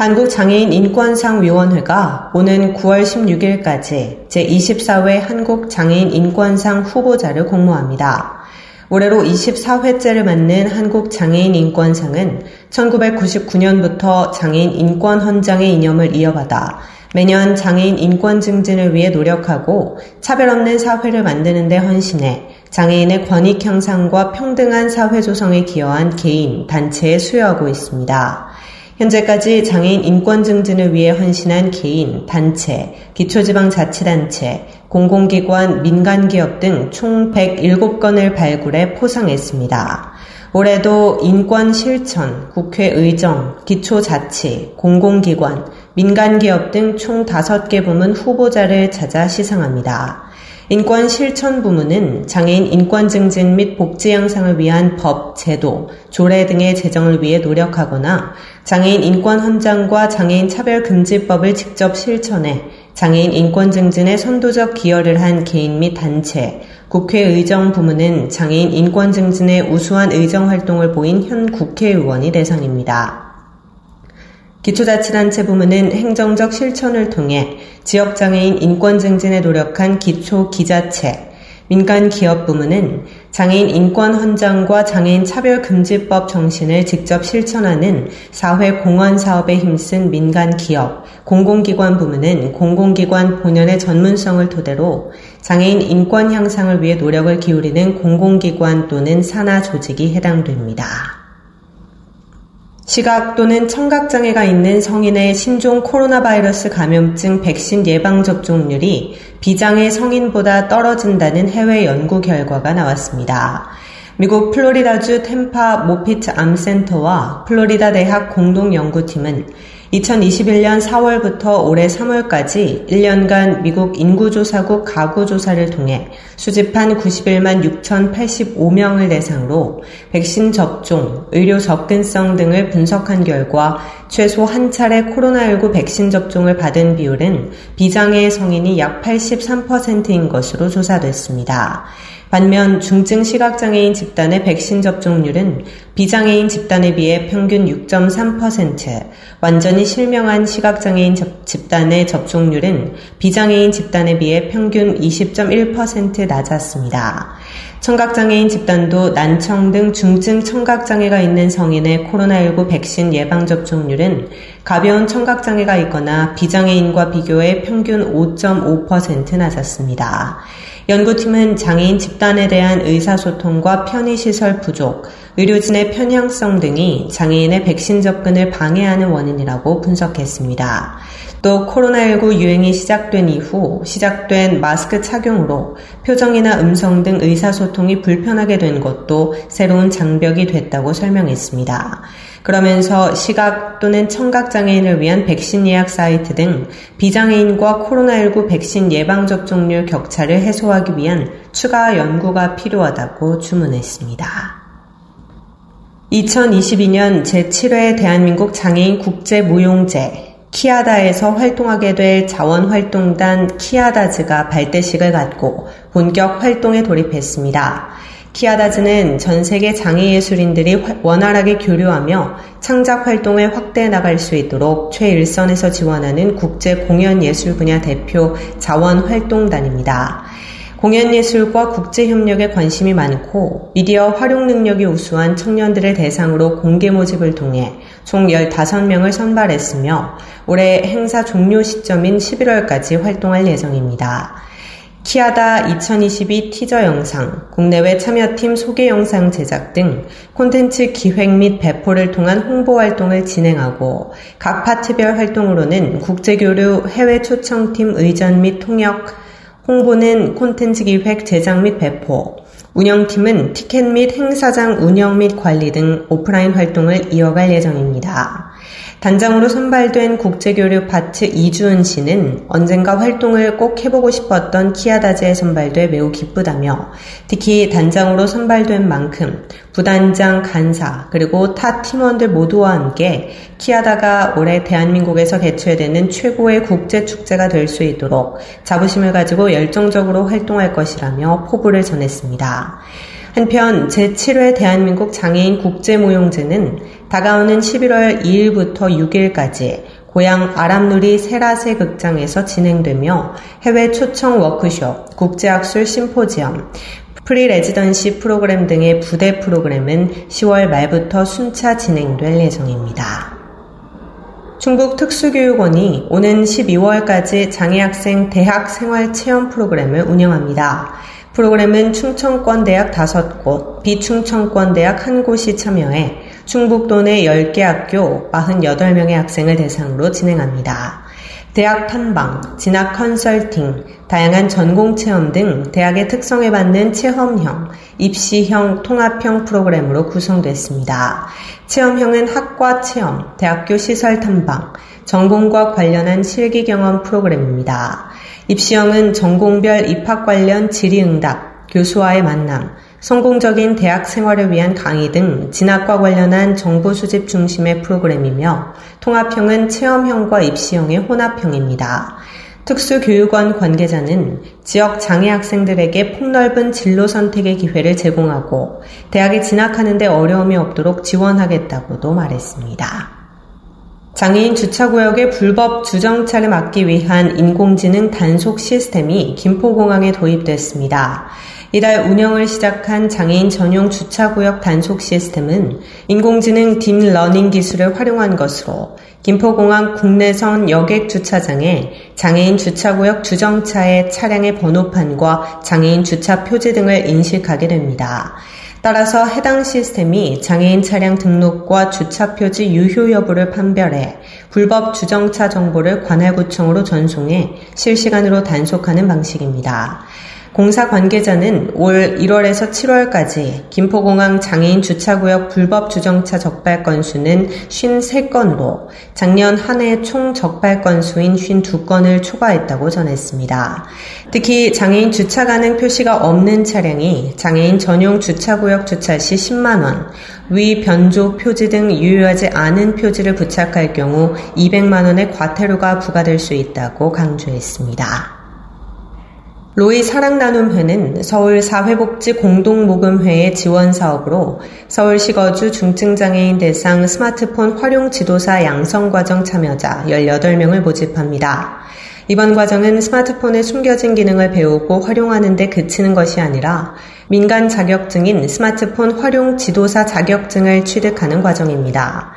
한국장애인 인권상위원회가 오는 9월 16일까지 제24회 한국장애인 인권상 후보자를 공모합니다. 올해로 24회째를 맞는 한국장애인 인권상은 1999년부터 장애인 인권 헌장의 이념을 이어받아 매년 장애인 인권 증진을 위해 노력하고 차별 없는 사회를 만드는 데 헌신해 장애인의 권익 향상과 평등한 사회 조성에 기여한 개인, 단체에 수여하고 있습니다. 현재까지 장애인 인권 증진을 위해 헌신한 개인, 단체, 기초지방자치단체, 공공기관, 민간기업 등 총 107건을 발굴해 포상했습니다. 올해도 인권 실천, 국회 의정, 기초자치, 공공기관, 민간기업 등 총 5개 부문 후보자를 찾아 시상합니다. 인권 실천 부문은 장애인 인권 증진 및 복지 향상을 위한 법, 제도, 조례 등의 제정을 위해 노력하거나 장애인 인권 헌장과 장애인 차별 금지법을 직접 실천해 장애인 인권 증진에 선도적 기여를 한 개인 및 단체, 국회 의정 부문은 장애인 인권 증진에 우수한 의정 활동을 보인 현 국회의원이 대상입니다. 기초자치단체 부문은 행정적 실천을 통해 지역장애인 인권 증진에 노력한 기초 기자체, 민간 기업 부문은 장애인 인권 헌장과 장애인 차별 금지법 정신을 직접 실천하는 사회 공헌 사업에 힘쓴 민간 기업, 공공기관 부문은 공공기관 본연의 전문성을 토대로 장애인 인권 향상을 위해 노력을 기울이는 공공기관 또는 산하 조직이 해당됩니다. 시각 또는 청각장애가 있는 성인의 신종 코로나 바이러스 감염증 백신 예방 접종률이 비장애 성인보다 떨어진다는 해외 연구 결과가 나왔습니다. 미국 플로리다주 템파 모피트 암센터와 플로리다 대학 공동연구팀은 2021년 4월부터 올해 3월까지 1년간 미국 인구조사국 가구조사를 통해 수집한 91만 6,085명을 대상으로 백신 접종, 의료 접근성 등을 분석한 결과 최소 한 차례 코로나19 백신 접종을 받은 비율은 비장애 성인이 약 83%인 것으로 조사됐습니다. 반면 중증 시각장애인 집단의 백신 접종률은 비장애인 집단에 비해 평균 6.3%, 완전히 실명한 시각장애인 집단의 접종률은 비장애인 집단에 비해 평균 20.1% 낮았습니다. 청각장애인 집단도 난청 등 중증 청각장애가 있는 성인의 코로나19 백신 예방접종률은 가벼운 청각장애가 있거나 비장애인과 비교해 평균 5.5% 낮았습니다. 연구팀은 장애인 집단에 대한 의사소통과 편의시설 부족, 의료진의 편향성 등이 장애인의 백신 접근을 방해하는 원인이라고 분석했습니다. 또 코로나19 유행이 시작된 이후 시작된 마스크 착용으로 표정이나 음성 등 의사소통이 불편하게 된 것도 새로운 장벽이 됐다고 설명했습니다. 그러면서 시각 또는 청각장애인을 위한 백신 예약 사이트 등 비장애인과 코로나19 백신 예방접종률 격차를 해소하기 위한 추가 연구가 필요하다고 주문했습니다. 2022년 제7회 대한민국 장애인 국제무용제 키아다에서 활동하게 될 자원활동단 키아다즈가 발대식을 갖고 본격 활동에 돌입했습니다. 키아다즈는 전 세계 장애예술인들이 원활하게 교류하며 창작 활동을 확대해 나갈 수 있도록 최일선에서 지원하는 국제 공연 예술 분야 대표 자원활동단입니다. 공연예술과 국제협력에 관심이 많고 미디어 활용 능력이 우수한 청년들을 대상으로 공개 모집을 통해 총 15명을 선발했으며 올해 행사 종료 시점인 11월까지 활동할 예정입니다. 키아다 2022 티저 영상, 국내외 참여팀 소개 영상 제작 등 콘텐츠 기획 및 배포를 통한 홍보 활동을 진행하고 각 파트별 활동으로는 국제교류 해외 초청팀 의전 및 통역, 홍보는 콘텐츠 기획 제작 및 배포, 운영팀은 티켓 및 행사장 운영 및 관리 등 오프라인 활동을 이어갈 예정입니다. 단장으로 선발된 국제교류 파트 이주은 씨는 언젠가 활동을 꼭 해보고 싶었던 키아다제에 선발돼 매우 기쁘다며 특히 단장으로 선발된 만큼 부단장, 간사, 그리고 타 팀원들 모두와 함께 키아다가 올해 대한민국에서 개최되는 최고의 국제축제가 될 수 있도록 자부심을 가지고 열정적으로 활동할 것이라며 포부를 전했습니다. 한편 제7회 대한민국 장애인 국제무용제는 다가오는 11월 2일부터 6일까지 고향 아람누리 세라세 극장에서 진행되며 해외 초청 워크숍, 국제학술 심포지엄, pre residency 프로그램 등의 부대 프로그램은 10월 말부터 순차 진행될 예정입니다. 충북 특수교육원이 오는 12월까지 장애학생 대학 생활 체험 프로그램을 운영합니다. 프로그램은 충청권 대학 5곳, 비충청권 대학 1곳이 참여해 충북도 내 10개 학교 48명의 학생을 대상으로 진행합니다. 대학 탐방, 진학 컨설팅, 다양한 전공 체험 등 대학의 특성에 맞는 체험형, 입시형, 통합형 프로그램으로 구성됐습니다. 체험형은 학과 체험, 대학교 시설 탐방, 전공과 관련한 실기 경험 프로그램입니다. 입시형은 전공별 입학 관련 질의응답, 교수와의 만남, 성공적인 대학 생활을 위한 강의 등 진학과 관련한 정보 수집 중심의 프로그램이며 통합형은 체험형과 입시형의 혼합형입니다. 특수교육원 관계자는 지역 장애 학생들에게 폭넓은 진로 선택의 기회를 제공하고 대학에 진학하는데 어려움이 없도록 지원하겠다고도 말했습니다. 장애인 주차구역의 불법 주정차를 막기 위한 인공지능 단속 시스템이 김포공항에 도입됐습니다. 이달 운영을 시작한 장애인 전용 주차구역 단속 시스템은 인공지능 딥러닝 기술을 활용한 것으로 김포공항 국내선 여객 주차장에 장애인 주차구역 주정차의 차량의 번호판과 장애인 주차 표지 등을 인식하게 됩니다. 따라서 해당 시스템이 장애인 차량 등록과 주차 표지 유효 여부를 판별해 불법 주정차 정보를 관할구청으로 전송해 실시간으로 단속하는 방식입니다. 공사 관계자는 올 1월에서 7월까지 김포공항 장애인 주차구역 불법 주정차 적발 건수는 53건으로 작년 한 해 총 적발 건수인 52건을 초과했다고 전했습니다. 특히 장애인 주차 가능 표시가 없는 차량이 장애인 전용 주차구역 주차 시 10만원, 위 변조 표지 등 유효하지 않은 표지를 부착할 경우 200만원의 과태료가 부과될 수 있다고 강조했습니다. 로이 사랑 나눔 회는 서울 사회복지 공동모금회의 지원 사업으로 서울시 거주 중증장애인 대상 스마트폰 활용 지도사 양성 과정 참여자 18명을 모집합니다. 이번 과정은 스마트폰의 숨겨진 기능을 배우고 활용하는 데 그치는 것이 아니라 민간 자격증인 스마트폰 활용 지도사 자격증을 취득하는 과정입니다.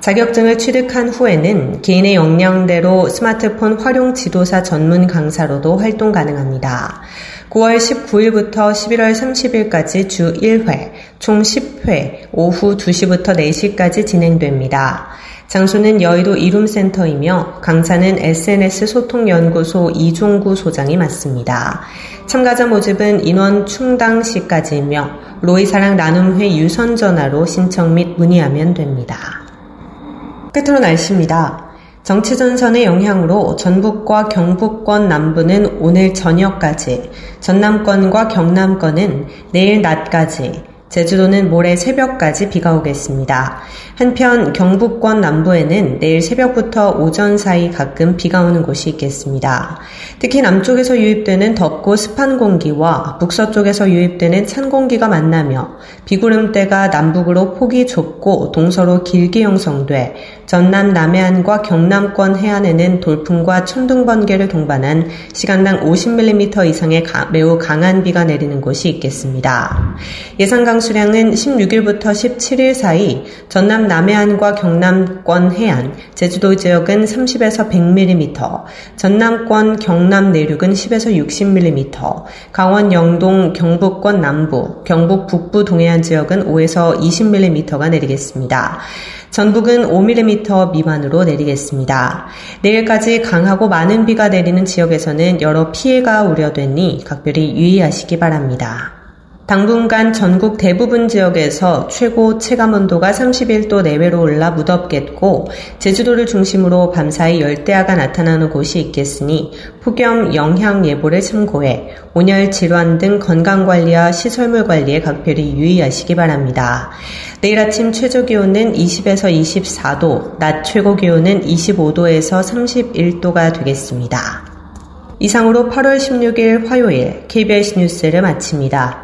자격증을 취득한 후에는 개인의 역량대로 스마트폰 활용 지도사 전문 강사로도 활동 가능합니다. 9월 19일부터 11월 30일까지 주 1회, 총 10회, 오후 2시부터 4시까지 진행됩니다. 장소는 여의도 이룸센터이며 강사는 SNS 소통연구소 이종구 소장이 맡습니다. 참가자 모집은 인원 충당 시까지이며 로이사랑 나눔회 유선 전화로 신청 및 문의하면 됩니다. 끝으로 날씨입니다. 정치전선의 영향으로 전북과 경북권 남부는 오늘 저녁까지, 전남권과 경남권은 내일 낮까지, 제주도는 모레 새벽까지 비가 오겠습니다. 한편 경북권 남부에는 내일 새벽부터 오전 사이 가끔 비가 오는 곳이 있겠습니다. 특히 남쪽에서 유입되는 덥고 습한 공기와 북서쪽에서 유입되는 찬 공기가 만나며 비구름대가 남북으로 폭이 좁고 동서로 길게 형성돼 전남 남해안과 경남권 해안에는 돌풍과 천둥 번개를 동반한 시간당 50mm 이상의 가, 매우 강한 비가 내리는 곳이 있겠습니다. 예상 강 수량은 16일부터 17일 사이 전남 남해안과 경남권 해안, 제주도 지역은 30에서 100mm, 전남권 경남 내륙은 10에서 60mm, 강원 영동 경북권 남부, 경북 북부 동해안 지역은 5에서 20mm가 내리겠습니다. 전북은 5mm 미만으로 내리겠습니다. 내일까지 강하고 많은 비가 내리는 지역에서는 여러 피해가 우려되니 각별히 유의하시기 바랍니다. 당분간 전국 대부분 지역에서 최고 체감 온도가 31도 내외로 올라 무덥겠고 제주도를 중심으로 밤사이 열대야가 나타나는 곳이 있겠으니 폭염 영향 예보를 참고해 온열 질환 등 건강 관리와 시설물 관리에 각별히 유의하시기 바랍니다. 내일 아침 최저 기온은 20에서 24도, 낮 최고 기온은 25도에서 31도가 되겠습니다. 이상으로 8월 16일 화요일 KBS 뉴스를 마칩니다.